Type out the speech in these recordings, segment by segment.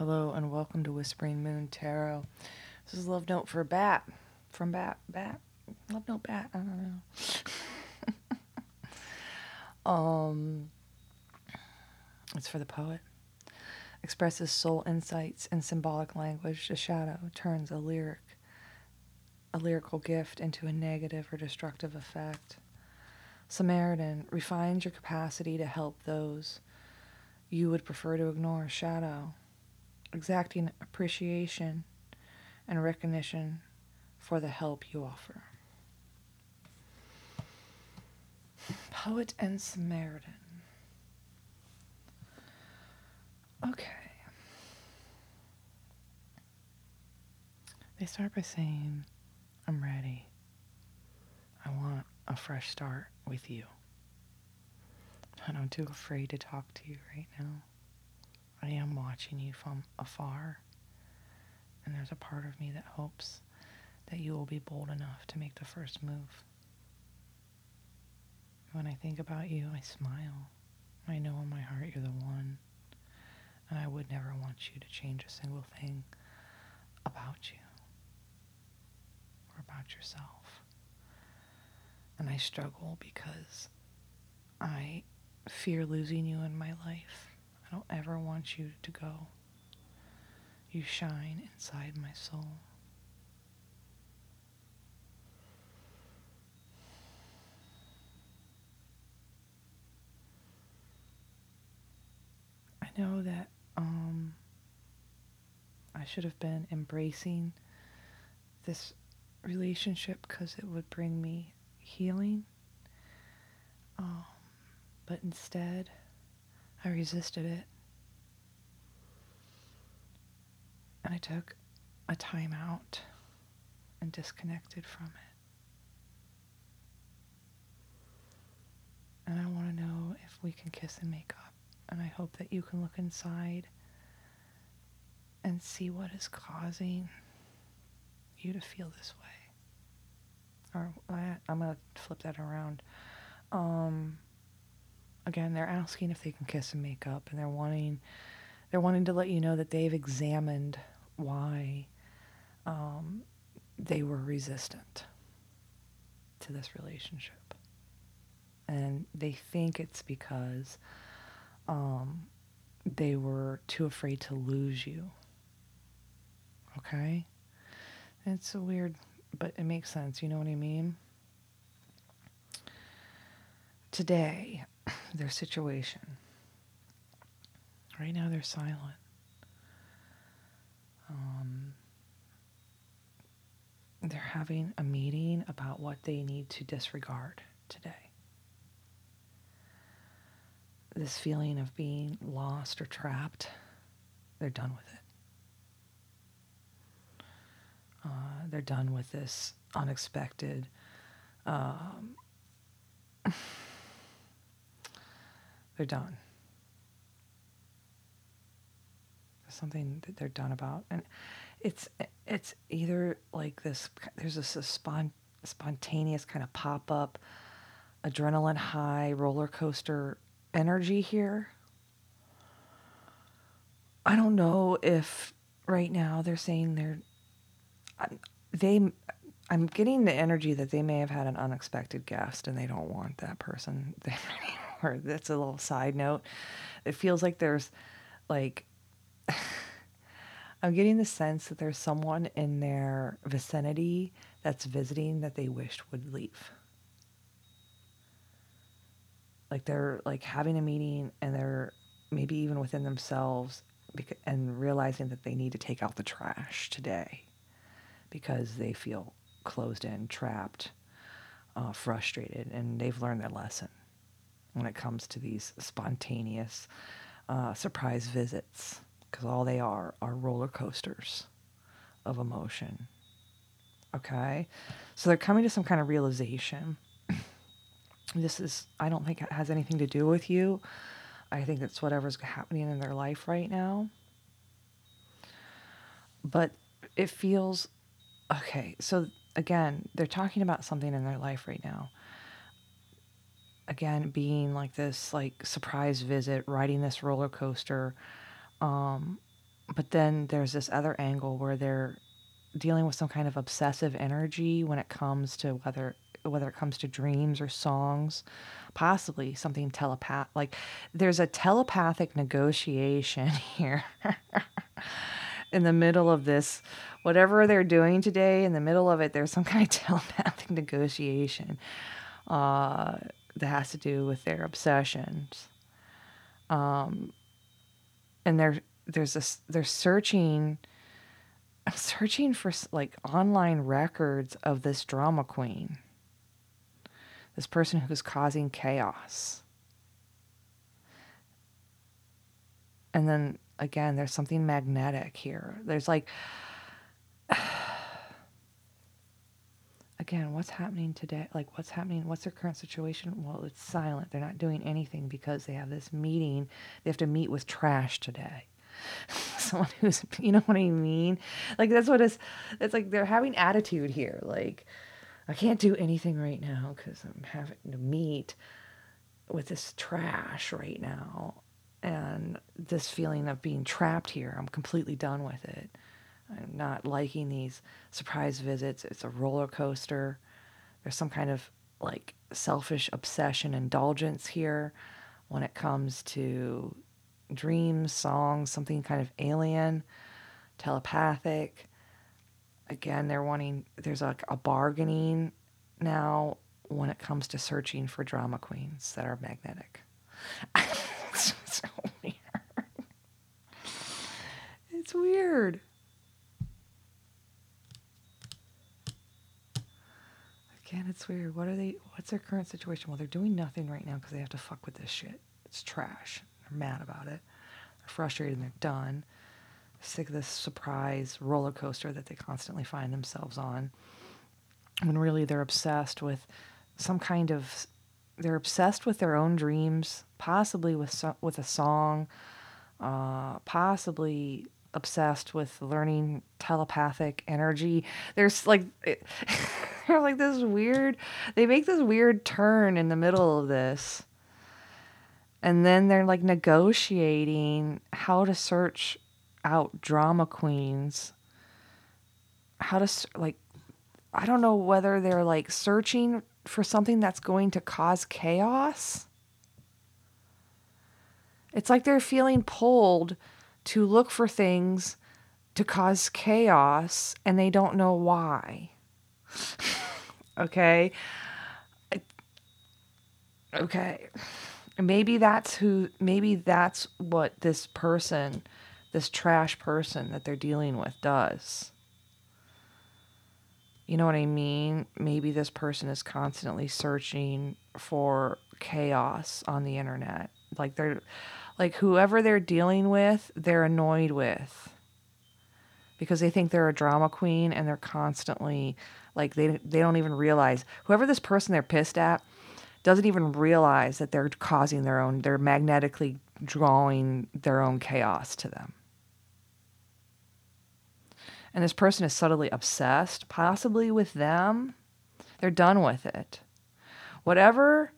Hello and welcome to Whispering Moon Tarot. This is Love Note for Bat. From Bat. Bat. Love Note Bat. I don't know. um it's for the poet. Expresses soul insights in symbolic language. The shadow turns a lyric a lyrical gift into a negative or destructive effect. Samaritan refines your capacity to help those you would prefer to ignore. Shadow exacting appreciation and recognition for the help you offer. Poet and Samaritan. Okay. They start by saying, I'm ready. I want a fresh start with you. And I'm too afraid to talk to you right now. I am watching you from afar. And there's a part of me that hopes that you will be bold enough to make the first move. When I think about you, I smile. I know in my heart you're the one. And I would never want you to change a single thing about you or about yourself. And I struggle because I fear losing you in my life. I don't ever want you to go. You shine inside my soul. I know that um, I should have been embracing this relationship because it would bring me healing. Um, but instead, I resisted it. And I took a time out and disconnected from it. And I want to know if we can kiss and make up. And I hope that you can look inside and see what is causing you to feel this way. Or I, am going to flip that around. Um, again, they're asking if they can kiss and make up, and they're wanting they're wanting to let you know that they've examined why um, they were resistant to this relationship, and they think it's because um, they were too afraid to lose you. Okay, it's a weird, but it makes sense. You know what I mean? Today, their situation. Right now, they're silent. Um, they're having a meeting about what they need to disregard today. This feeling of being lost or trapped, they're done with it. Uh, they're done with this unexpected. Um, they're done. There's something that they're done about, and it's it's either like this. There's this a spon, spontaneous kind of pop up, adrenaline high roller coaster energy here. I don't know if right now they're saying they're they I'm getting the energy that they may have had an unexpected guest and they don't want that person or that's a little side note. It feels like there's like I'm getting the sense that there's someone in their vicinity that's visiting that they wished would leave. Like they're like having a meeting and they're maybe even within themselves and realizing that they need to take out the trash today because they feel closed in, trapped, uh, frustrated, and they've learned their lesson when it comes to these spontaneous uh, surprise visits because all they are are roller coasters of emotion. Okay? So they're coming to some kind of realization. this is, I don't think it has anything to do with you. I think it's whatever's happening in their life right now. But it feels okay. So again, they're talking about something in their life right now again being like this like surprise visit riding this roller coaster um but then there's this other angle where they're dealing with some kind of obsessive energy when it comes to whether whether it comes to dreams or songs possibly something telepath like there's a telepathic negotiation here in the middle of this whatever they're doing today in the middle of it there's some kind of telepathic negotiation uh, that has to do with their obsessions. Um, and they're there's this they're searching searching for like online records of this drama queen. This person who's causing chaos. And then again there's something magnetic here. There's like again what's happening today like what's happening what's their current situation well it's silent they're not doing anything because they have this meeting they have to meet with trash today someone who's you know what I mean? Like that's what it's it's like they're having attitude here. Like I can't do anything right now because I'm having to meet with this trash right now. And this feeling of being trapped here, I'm completely done with it. I'm not liking these surprise visits. It's a roller coaster. There's some kind of like selfish obsession, indulgence here when it comes to dreams, songs, something kind of alien, telepathic. Again, they're wanting, there's like a bargaining now when it comes to searching for drama queens that are magnetic. it's so weird. It's weird. It's weird. What are they? What's their current situation? Well, they're doing nothing right now because they have to fuck with this shit. It's trash. They're mad about it. They're frustrated and they're done. Sick of this surprise roller coaster that they constantly find themselves on. When really they're obsessed with some kind of they're obsessed with their own dreams, possibly with so, with a song, uh, possibly obsessed with learning telepathic energy. There's like they're like this weird. They make this weird turn in the middle of this. And then they're like negotiating how to search out drama queens. How to like i don't know whether they're like searching for something that's going to cause chaos. It's like they're feeling pulled to look for things to cause chaos and they don't know why okay. Okay. Maybe that's who maybe that's what this person this trash person that they're dealing with does. You know what i mean? Maybe this person is constantly searching for chaos on the internet. Like they're like whoever they're dealing with they're annoyed with because they think they're a drama queen and they're constantly like they they don't even realize whoever this person they're pissed at doesn't even realize that they're causing their own, they're magnetically drawing their own chaos to them. And this person is subtly obsessed, possibly with them. They're done with it. Whatever,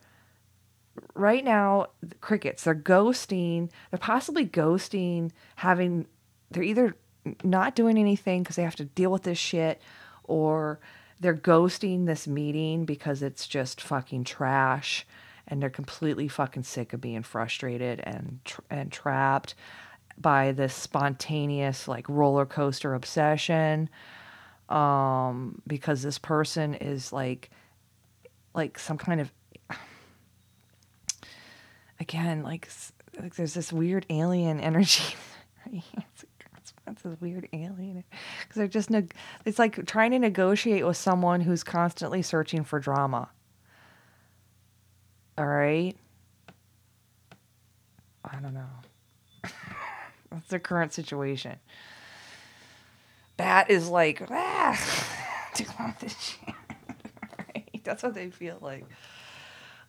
right now, crickets, they're ghosting, they're possibly ghosting, having, they're either not doing anything because they have to deal with this shit or they're ghosting this meeting because it's just fucking trash and they're completely fucking sick of being frustrated and and trapped by this spontaneous like roller coaster obsession um because this person is like like some kind of again like, like there's this weird alien energy? That's a weird alien. Because they're just, it's like trying to negotiate with someone who's constantly searching for drama. All right? I don't know. That's their current situation. Bat is like, ah, do want this right? That's what they feel like.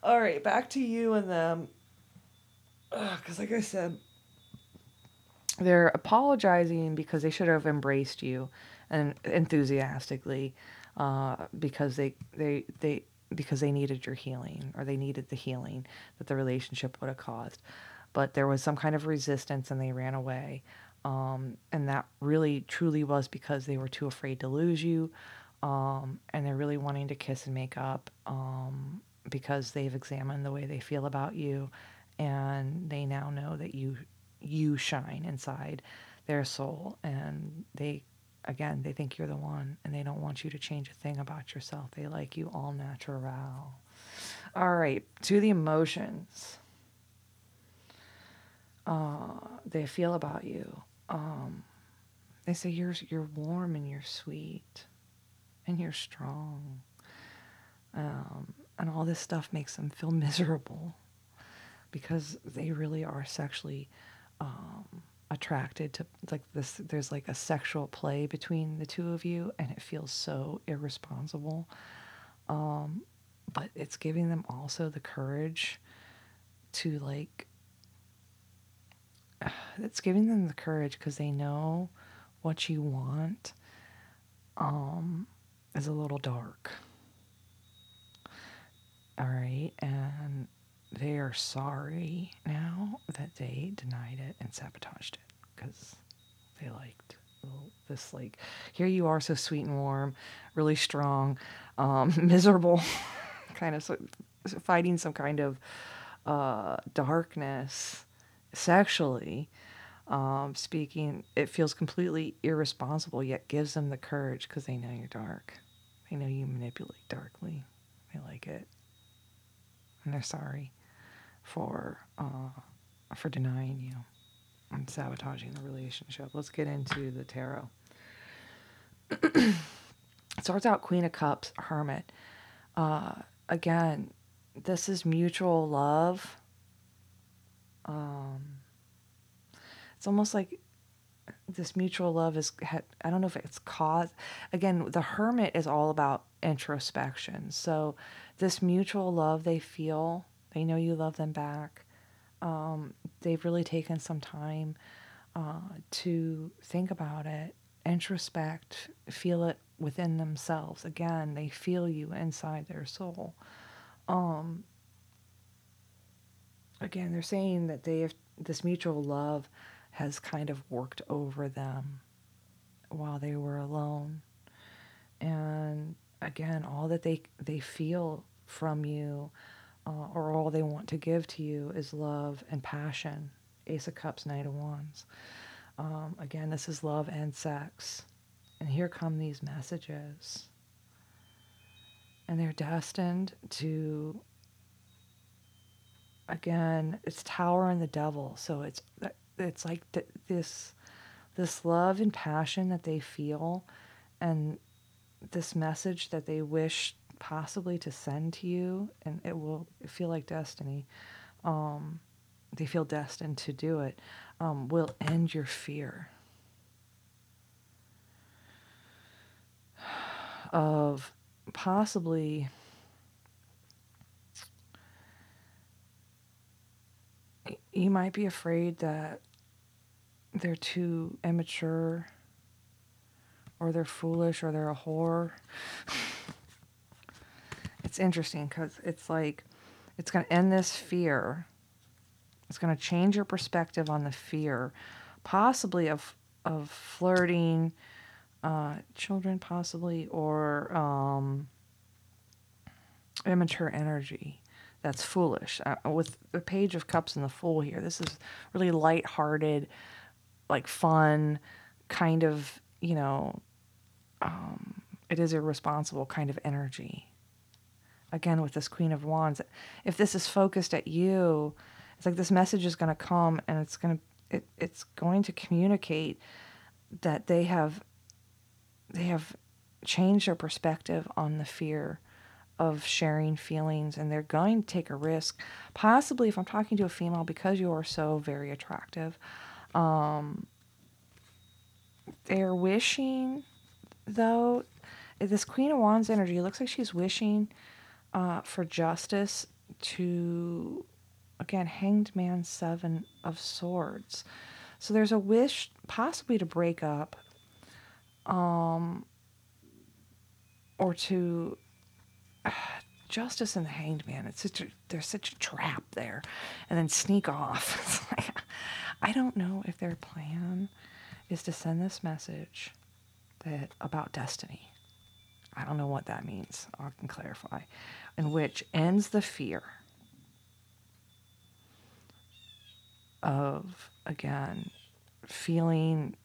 All right, back to you and them. Because, like I said, they're apologizing because they should have embraced you and enthusiastically uh, because they they they because they needed your healing or they needed the healing that the relationship would have caused but there was some kind of resistance and they ran away Um, and that really truly was because they were too afraid to lose you. Um, and they're really wanting to kiss and make up um, because they've examined the way they feel about you and they now know that you you shine inside their soul and they again they think you're the one and they don't want you to change a thing about yourself. They like you all natural. All right to the emotions. Uh, they feel about you. Um, they say you're you're warm and you're sweet and you're strong. Um, and all this stuff makes them feel miserable because they really are sexually um, attracted to like this there's like a sexual play between the two of you and it feels so irresponsible. Um, but it's giving them also the courage to like it's giving them the courage because they know what you want um, is a little dark. All right and they are sorry now that they denied it and sabotaged it because they liked this like here you are so sweet and warm really strong um, miserable kind of so, fighting some kind of uh, darkness sexually um, speaking it feels completely irresponsible yet gives them the courage because they know you're dark. They know you manipulate darkly. They like it. And they're sorry for uh, for denying you and sabotaging the relationship. Let's get into the tarot. it starts out Queen of Cups, Hermit. Uh, again, this is mutual love. Um, it's almost like this mutual love is i don't know if it's cause again the hermit is all about introspection so this mutual love they feel they know you love them back. Um, they've really taken some time uh, to think about it, introspect, feel it within themselves. Again, they feel you inside their soul. Um, again, they're saying that they have this mutual love has kind of worked over them while they were alone. And again, all that they they feel from you uh, or all they want to give to you is love and passion. Ace of Cups, Knight of Wands. Um, again, this is love and sex. And here come these messages. And they're destined to, again, it's Tower and the Devil. So it's it's like th- this this love and passion that they feel, and this message that they wish possibly to send to you, and it will feel like destiny. Um, they feel destined to do it, um, will end your fear of possibly you might be afraid that they're too immature or they're foolish or they're a whore it's interesting because it's like it's going to end this fear. It's going to change your perspective on the fear, possibly of of flirting, uh, children, possibly, or um, immature energy. That's foolish. Uh, with the Page of Cups and the Fool here, this is really light-hearted, like fun, kind of you know. Um, it is irresponsible kind of energy again with this Queen of Wands, if this is focused at you, it's like this message is going to come and it's going to it, it's going to communicate that they have they have changed their perspective on the fear of sharing feelings and they're going to take a risk possibly if i'm talking to a female because you are so very attractive um, they're wishing though this queen of wands energy looks like she's wishing uh, for justice to, again, Hanged Man Seven of Swords. So there's a wish possibly to break up um, or to. Uh, justice and the hanged man it's such a there's such a trap there and then sneak off like, i don't know if their plan is to send this message that about destiny. I don't know what that means. I can clarify. In which ends the fear of again feeling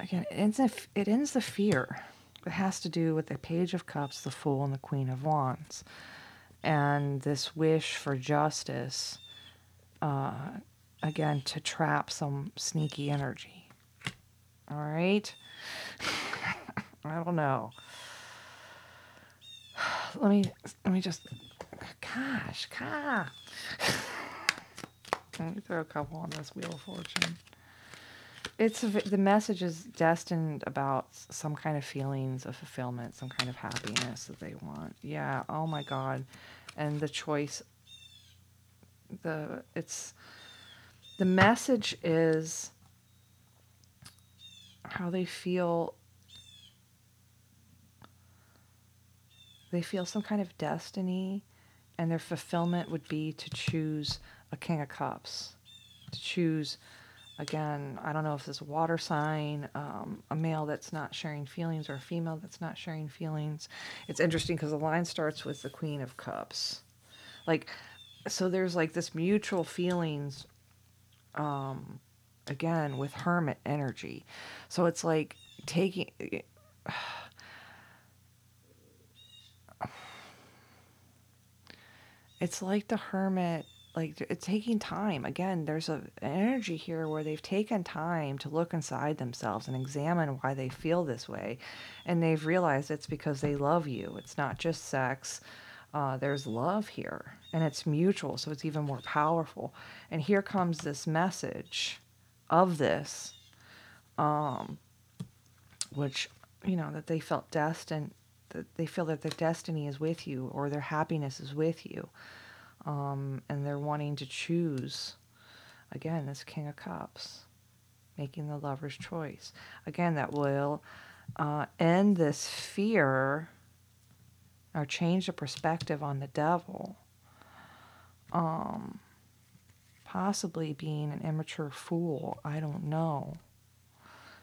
again it ends, the, it ends the fear it has to do with the page of cups the fool and the queen of wands and this wish for justice uh, again to trap some sneaky energy all right i don't know let me let me just gosh god let me throw a couple on this wheel of fortune it's the message is destined about some kind of feelings of fulfillment, some kind of happiness that they want. Yeah. Oh my God. And the choice. The it's the message is how they feel. They feel some kind of destiny, and their fulfillment would be to choose a King of Cups, to choose Again, I don't know if this water sign, um, a male that's not sharing feelings, or a female that's not sharing feelings. It's interesting because the line starts with the Queen of Cups. Like, so there's like this mutual feelings, um, again, with Hermit energy. So it's like taking. It's like the Hermit like it's taking time. Again there's a, an energy here where they've taken time to look inside themselves and examine why they feel this way. And they've realized it's because they love you. It's not just sex. Uh, there's love here and it's mutual so it's even more powerful. And here comes this message of this um, which you know that they felt destined that they feel that their destiny is with you or their happiness is with you um, and they're wanting to choose again this king of cups making the lover's choice. Again that will uh, end this fear or change the perspective on the devil. Um, possibly being an immature fool i don't know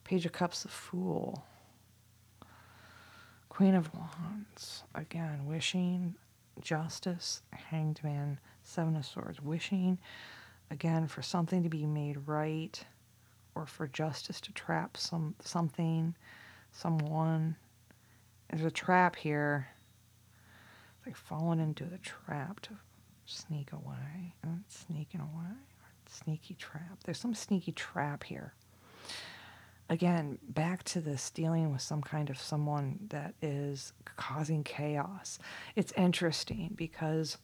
page of cups the fool queen of wands again wishing justice, hanged man, seven of swords, wishing again for something to be made right or for justice to trap some something, someone. There's a trap here. It's like falling into the trap to sneak away. Sneaking away. Sneaky trap. There's some sneaky trap here again, back to this dealing with some kind of someone that is causing chaos. It's interesting because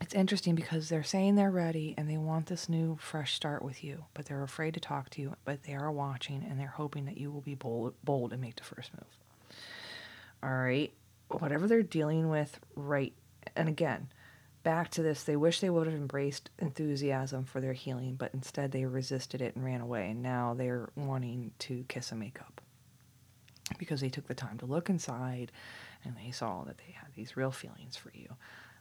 it's interesting because they're saying they're ready and they want this new fresh start with you, but they're afraid to talk to you, but they are watching and they're hoping that you will be bold, bold and make the first move. All right. Whatever they're dealing with right and again, back to this, they wish they would have embraced enthusiasm for their healing, but instead they resisted it and ran away. And now they're wanting to kiss and make up because they took the time to look inside and they saw that they had these real feelings for you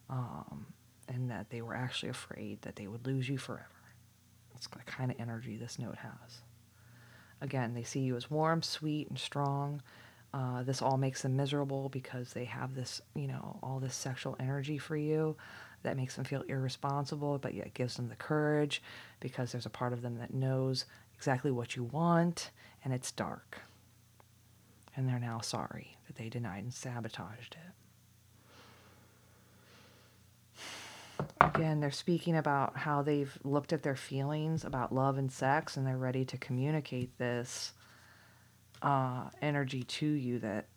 um, and that they were actually afraid that they would lose you forever. It's the kind of energy this note has. Again, they see you as warm, sweet, and strong. Uh, this all makes them miserable because they have this, you know, all this sexual energy for you that makes them feel irresponsible, but yet gives them the courage because there's a part of them that knows exactly what you want and it's dark. And they're now sorry that they denied and sabotaged it. Again, they're speaking about how they've looked at their feelings about love and sex and they're ready to communicate this uh, energy to you that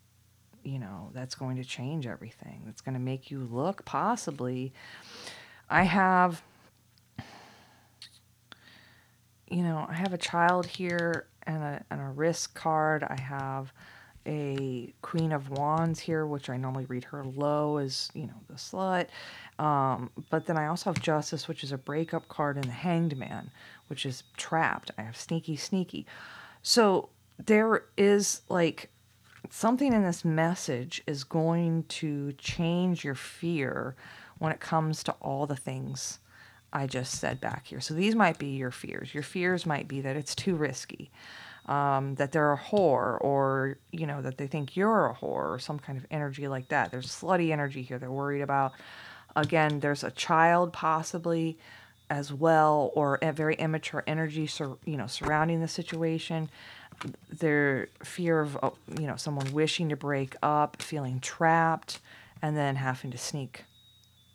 you know, that's going to change everything. That's going to make you look possibly. I have, you know, I have a child here and a, and a risk card. I have a Queen of Wands here, which I normally read her low as, you know, the slut. Um, but then I also have Justice, which is a breakup card, and the Hanged Man, which is trapped. I have Sneaky, Sneaky. So there is like something in this message is going to change your fear when it comes to all the things I just said back here. So these might be your fears. Your fears might be that it's too risky, um, that they're a whore, or you know that they think you're a whore, or some kind of energy like that. There's slutty energy here. They're worried about. Again, there's a child possibly as well, or a very immature energy, sur- you know, surrounding the situation. Their fear of uh, you know someone wishing to break up, feeling trapped, and then having to sneak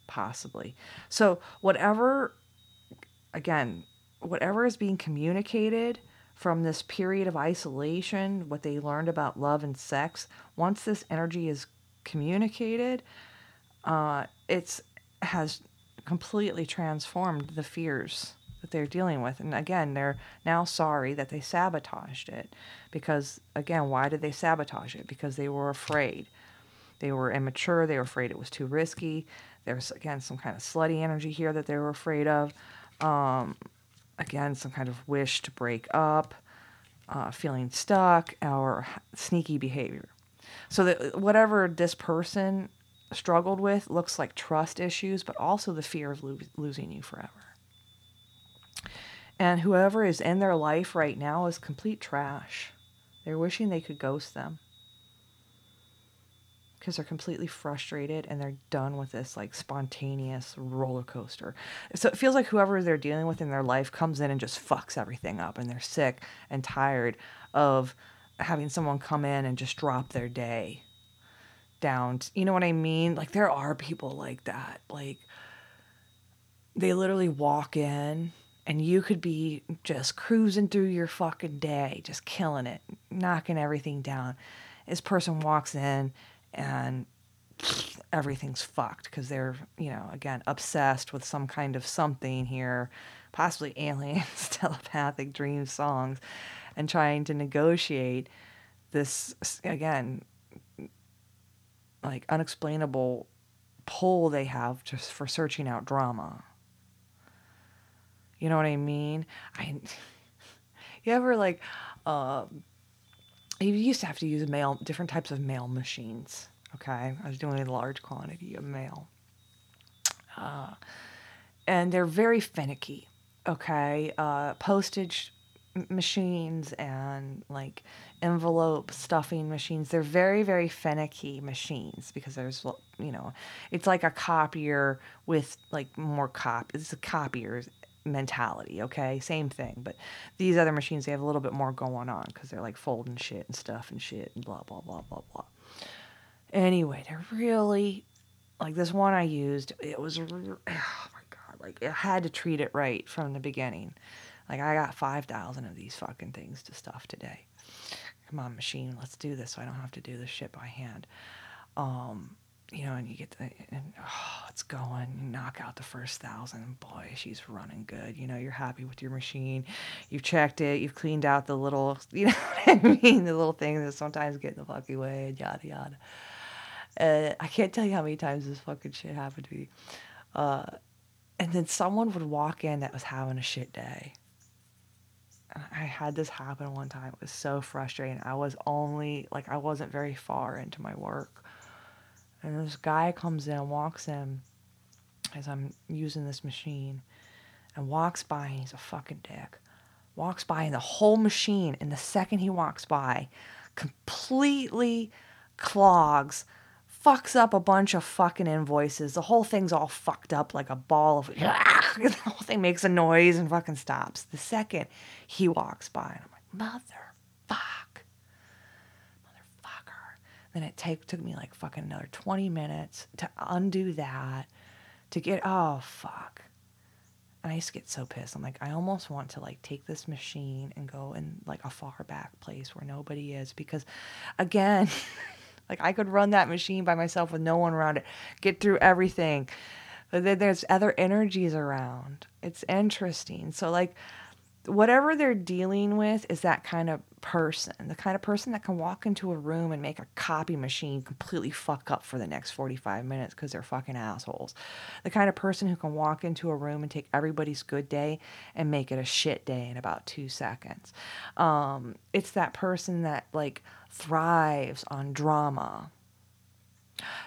possibly. So, whatever, again, whatever is being communicated from this period of isolation, what they learned about love and sex, once this energy is communicated, uh, it's has completely transformed the fears that they're dealing with. And again, they're now sorry that they sabotaged it because, again, why did they sabotage it? Because they were afraid. They were immature. They were afraid it was too risky. There's again some kind of slutty energy here that they were afraid of. Um, again, some kind of wish to break up, uh, feeling stuck, or sneaky behavior. So that whatever this person struggled with looks like trust issues, but also the fear of lo- losing you forever. And whoever is in their life right now is complete trash. They're wishing they could ghost them because they're completely frustrated and they're done with this like spontaneous roller coaster. So it feels like whoever they're dealing with in their life comes in and just fucks everything up and they're sick and tired of having someone come in and just drop their day down. To, you know what I mean? Like there are people like that. Like they literally walk in and you could be just cruising through your fucking day, just killing it, knocking everything down. This person walks in and everything's fucked because they're, you know, again, obsessed with some kind of something here, possibly aliens, telepathic dream songs, and trying to negotiate this, again, like unexplainable pull they have just for searching out drama. You know what I mean? I you ever like um you used to have to use mail, different types of mail machines. Okay, I was doing a large quantity of mail, uh, and they're very finicky. Okay, uh, postage machines and like envelope stuffing machines they're very very finicky machines because there's you know it's like a copier with like more cop it's a copier mentality, okay? Same thing. But these other machines, they have a little bit more going on because they're like folding shit and stuff and shit and blah, blah, blah, blah, blah. Anyway, they're really, like this one I used, it was, oh my God, like I had to treat it right from the beginning. Like I got 5,000 of these fucking things to stuff today. Come on, machine, let's do this so I don't have to do this shit by hand. Um, you know, and you get the, and oh, it's going, you knock out the first thousand, boy, she's running good. You know, you're happy with your machine. You've checked it, you've cleaned out the little, you know what I mean? The little things that sometimes get in the fucking way, and yada yada. Uh, I can't tell you how many times this fucking shit happened to me. Uh, and then someone would walk in that was having a shit day. I had this happen one time. It was so frustrating. I was only, like, I wasn't very far into my work and this guy comes in, walks in as I'm using this machine, and walks by, and he's a fucking dick. Walks by, and the whole machine, in the second he walks by, completely clogs, fucks up a bunch of fucking invoices. The whole thing's all fucked up like a ball of. the whole thing makes a noise and fucking stops. The second he walks by, and I'm like, motherfucker then it take, took me like fucking another 20 minutes to undo that, to get, oh, fuck. And I used to get so pissed. I'm like, I almost want to like take this machine and go in like a far back place where nobody is because, again, like I could run that machine by myself with no one around it, get through everything. But then there's other energies around. It's interesting. So like whatever they're dealing with is that kind of person, the kind of person that can walk into a room and make a copy machine completely fuck up for the next 45 minutes because they're fucking assholes. The kind of person who can walk into a room and take everybody's good day and make it a shit day in about two seconds. Um, it's that person that like thrives on drama.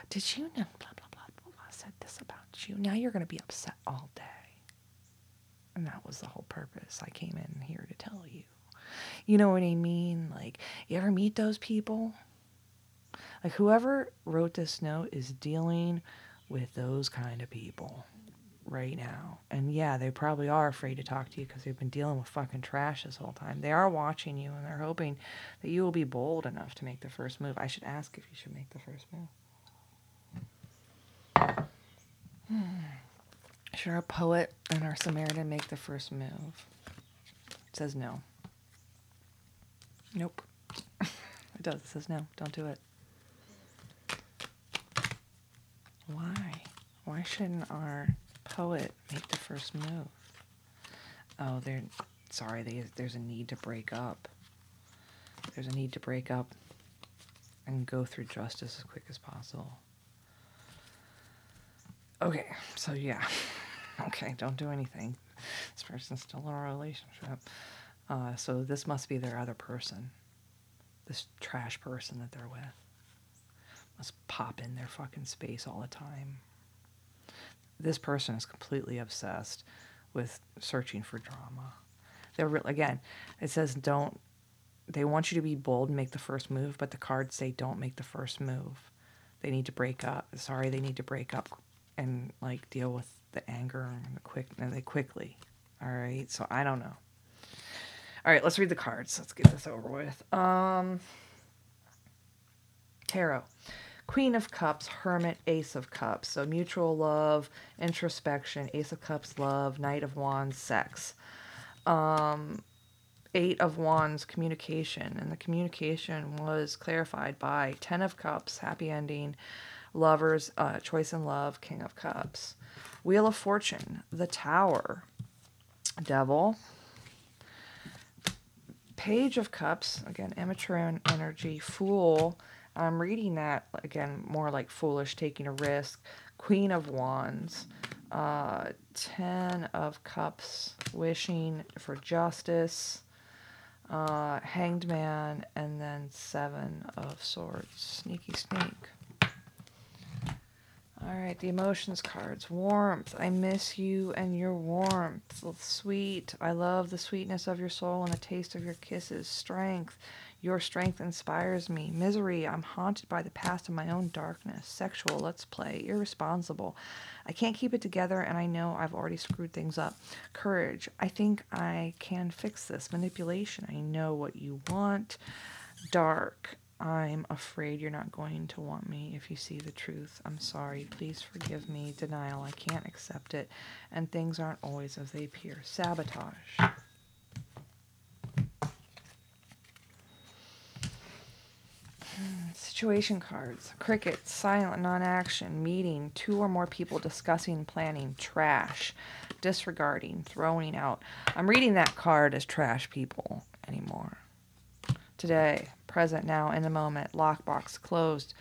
Did you know blah blah blah blah, blah said this about you? Now you're gonna be upset all day. And that was the whole purpose. I came in here to tell you. You know what I mean? Like, you ever meet those people? Like, whoever wrote this note is dealing with those kind of people right now. And yeah, they probably are afraid to talk to you because they've been dealing with fucking trash this whole time. They are watching you and they're hoping that you will be bold enough to make the first move. I should ask if you should make the first move. Hmm. Should our poet and our Samaritan make the first move? It says no. Nope. it does. It says no. Don't do it. Why? Why shouldn't our poet make the first move? Oh, they're sorry. They, there's a need to break up. There's a need to break up and go through justice as quick as possible. Okay, so yeah. Okay, don't do anything. This person's still in a relationship. Uh, so this must be their other person. This trash person that they're with. Must pop in their fucking space all the time. This person is completely obsessed with searching for drama. They're re- again, it says don't they want you to be bold and make the first move, but the cards say don't make the first move. They need to break up. Sorry, they need to break up and like deal with the anger and the quick and they quickly. All right, so I don't know. All right, let's read the cards. Let's get this over with. Um, tarot. Queen of Cups, Hermit, Ace of Cups. So mutual love, introspection, Ace of Cups, love, Knight of Wands, sex. Um, Eight of Wands, communication. And the communication was clarified by Ten of Cups, happy ending, lovers, uh, choice in love, King of Cups. Wheel of Fortune, the Tower, Devil, Page of Cups, again, immature energy, Fool. I'm reading that again more like foolish, taking a risk. Queen of Wands, uh, Ten of Cups, wishing for justice, uh, Hanged Man, and then Seven of Swords. Sneaky sneak. All right, the emotions cards. Warmth. I miss you and your warmth. Sweet. I love the sweetness of your soul and the taste of your kisses. Strength. Your strength inspires me. Misery. I'm haunted by the past and my own darkness. Sexual. Let's play. Irresponsible. I can't keep it together and I know I've already screwed things up. Courage. I think I can fix this. Manipulation. I know what you want. Dark. I'm afraid you're not going to want me if you see the truth. I'm sorry. Please forgive me. Denial. I can't accept it. And things aren't always as they appear. Sabotage. Situation cards. Cricket. Silent. Non action. Meeting. Two or more people discussing planning. Trash. Disregarding. Throwing out. I'm reading that card as trash people anymore. Today present now in the moment, lockbox closed,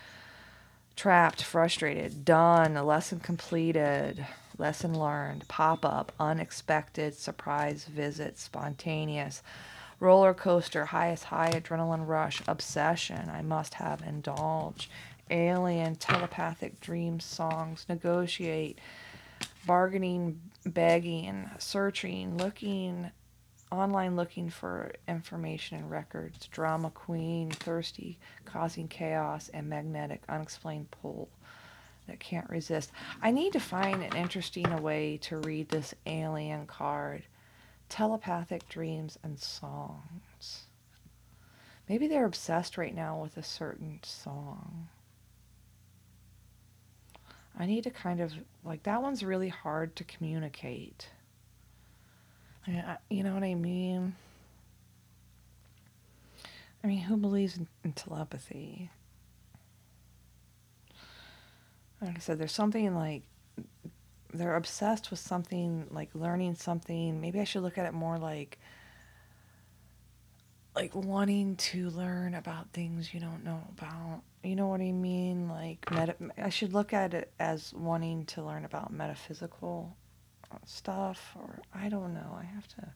trapped, frustrated, done, lesson completed, lesson learned, pop up, unexpected, surprise visit, spontaneous, roller coaster, highest high, adrenaline rush, obsession, I must have, indulge, alien, telepathic dream songs, negotiate, bargaining, begging, searching, looking, online looking for information and records, drama queen, thirsty, causing chaos, and magnetic, unexplained pull that can't resist. I need to find an interesting way to read this alien card. Telepathic dreams and songs. Maybe they're obsessed right now with a certain song. I need to kind of like that one's really hard to communicate. Yeah, you know what I mean? I mean, who believes in, in telepathy? Like I said, there's something like they're obsessed with something like learning something. Maybe I should look at it more like like wanting to learn about things you don't know about. You know what I mean? Like meta- I should look at it as wanting to learn about metaphysical stuff or I don't know. I have to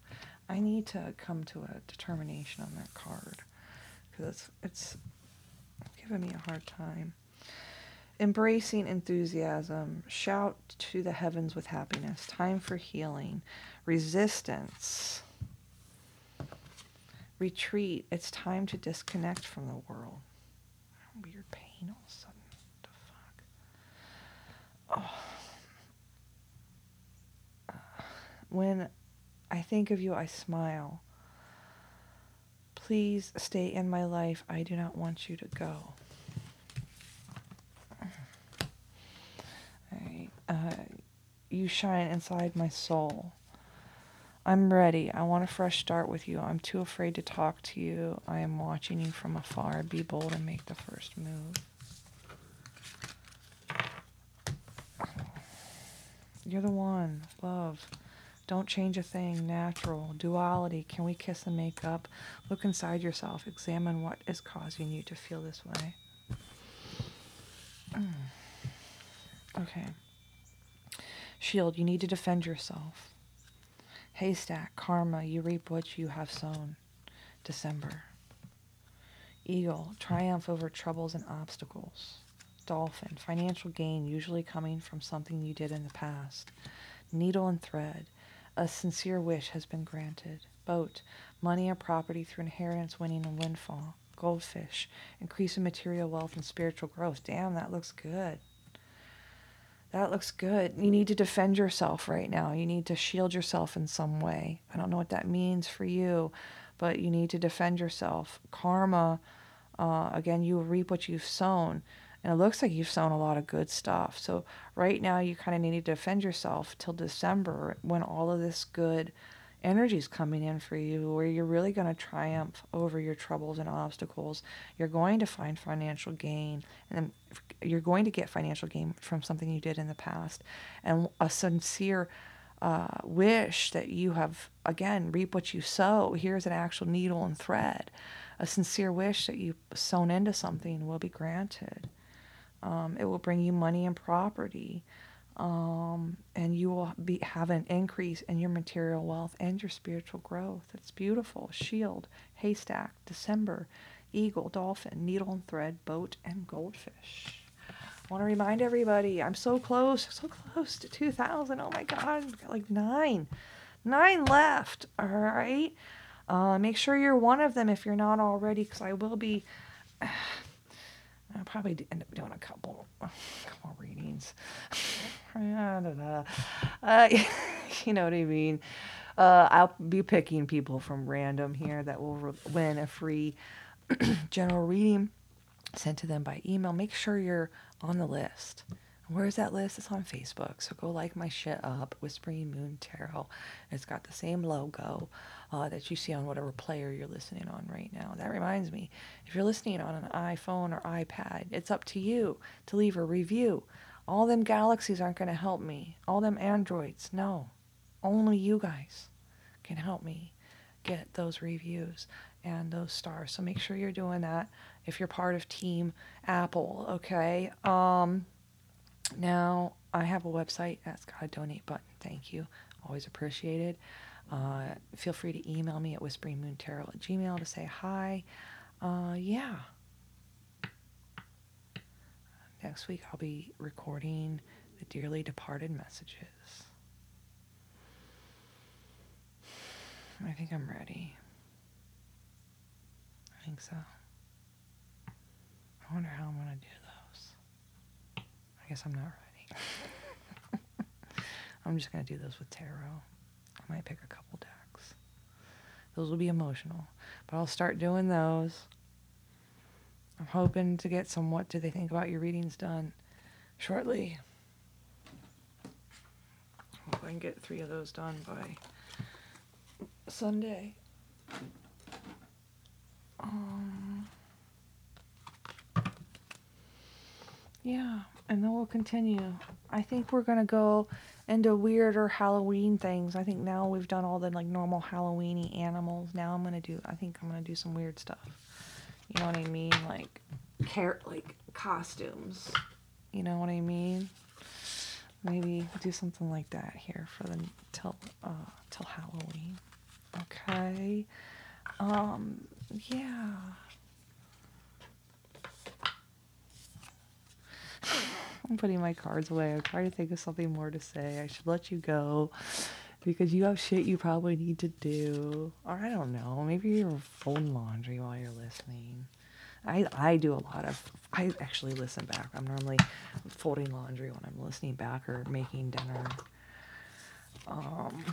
I need to come to a determination on that card cuz it's it's giving me a hard time. Embracing enthusiasm, shout to the heavens with happiness, time for healing, resistance, retreat. It's time to disconnect from the world. Weird pain all of a sudden. What the fuck? Oh. When I think of you, I smile. Please stay in my life. I do not want you to go. Uh, you shine inside my soul. I'm ready. I want a fresh start with you. I'm too afraid to talk to you. I am watching you from afar. Be bold and make the first move. You're the one. Love. Don't change a thing. Natural. Duality. Can we kiss and make up? Look inside yourself. Examine what is causing you to feel this way. Hmm. okay. Shield, you need to defend yourself. Haystack, karma, you reap what you have sown. December. Eagle, triumph over troubles and obstacles. Dolphin, financial gain usually coming from something you did in the past. Needle and thread, a sincere wish has been granted. Boat, money or property through inheritance, winning, and windfall. Goldfish, increase in material wealth and spiritual growth. Damn, that looks good. That looks good. You need to defend yourself right now. You need to shield yourself in some way. I don't know what that means for you, but you need to defend yourself. Karma, uh, again, you reap what you've sown. And it looks like you've sown a lot of good stuff. So right now, you kind of need to defend yourself till December when all of this good energy is coming in for you where you're really going to triumph over your troubles and obstacles. You're going to find financial gain and you're going to get financial gain from something you did in the past and a sincere uh, wish that you have, again, reap what you sow. Here's an actual needle and thread. A sincere wish that you've sown into something will be granted. Um, it will bring you money and property um, and you will be have an increase in your material wealth and your spiritual growth. It's beautiful. Shield, haystack, December, eagle, dolphin, needle and thread, boat, and goldfish. I want to remind everybody, I'm so close, so close to 2,000. Oh my God, I've got like nine, nine left. All right. Uh, make sure you're one of them if you're not already, because I will be. I'll probably end up doing a couple, a couple readings. Uh, you know what I mean. Uh, I'll be picking people from random here that will re- win a free general reading sent to them by email. Make sure you're on the list. Where's that list? It's on Facebook. So go like my shit up, Whispering Moon Tarot. It's got the same logo uh, that you see on whatever player you're listening on right now. That reminds me, if you're listening on an iPhone or iPad, it's up to you to leave a review. All them galaxies aren't going to help me. All them androids, no. Only you guys can help me get those reviews and those stars. So make sure you're doing that if you're part of Team Apple, okay? Um, now, I have a website that's got a donate button. Thank you. Always appreciated. Uh, feel free to email me at whisperingmoontarot at gmail to say hi. Uh, yeah. Next week, I'll be recording the dearly departed messages. I think I'm ready. I think so. I wonder how I'm going to do guess I'm not ready. I'm just going to do those with tarot. I might pick a couple decks. Those will be emotional, but I'll start doing those. I'm hoping to get some what do they think about your readings done shortly. Hope I can get three of those done by Sunday. Um, yeah, and then we'll continue. I think we're to go into weirder Halloween things. I think now we've done all the like normal Halloweeny animals. Now I'm gonna do. I think I'm gonna do some weird stuff. You know what I mean? Like, care like costumes. You know what I mean? Maybe do something like that here for the till uh till Halloween. Okay. Um. Yeah. I'm putting my cards away. I'm trying to think of something more to say. I should let you go because you have shit you probably need to do. Or I don't know. Maybe you're folding laundry while you're listening. I, I do a lot of I actually listen back. I'm normally folding laundry when I'm listening back or making dinner. Um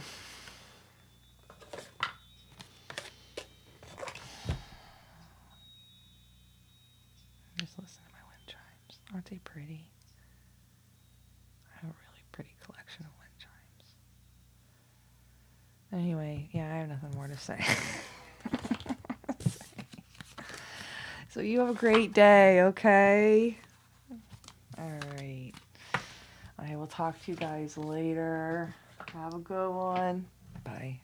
just listen to my wind chimes. Aren't they pretty? I have a really pretty collection of wind chimes. Anyway, yeah, I have nothing more to say. so you have a great day, okay? All right. I will talk to you guys later. Have a good one. Bye.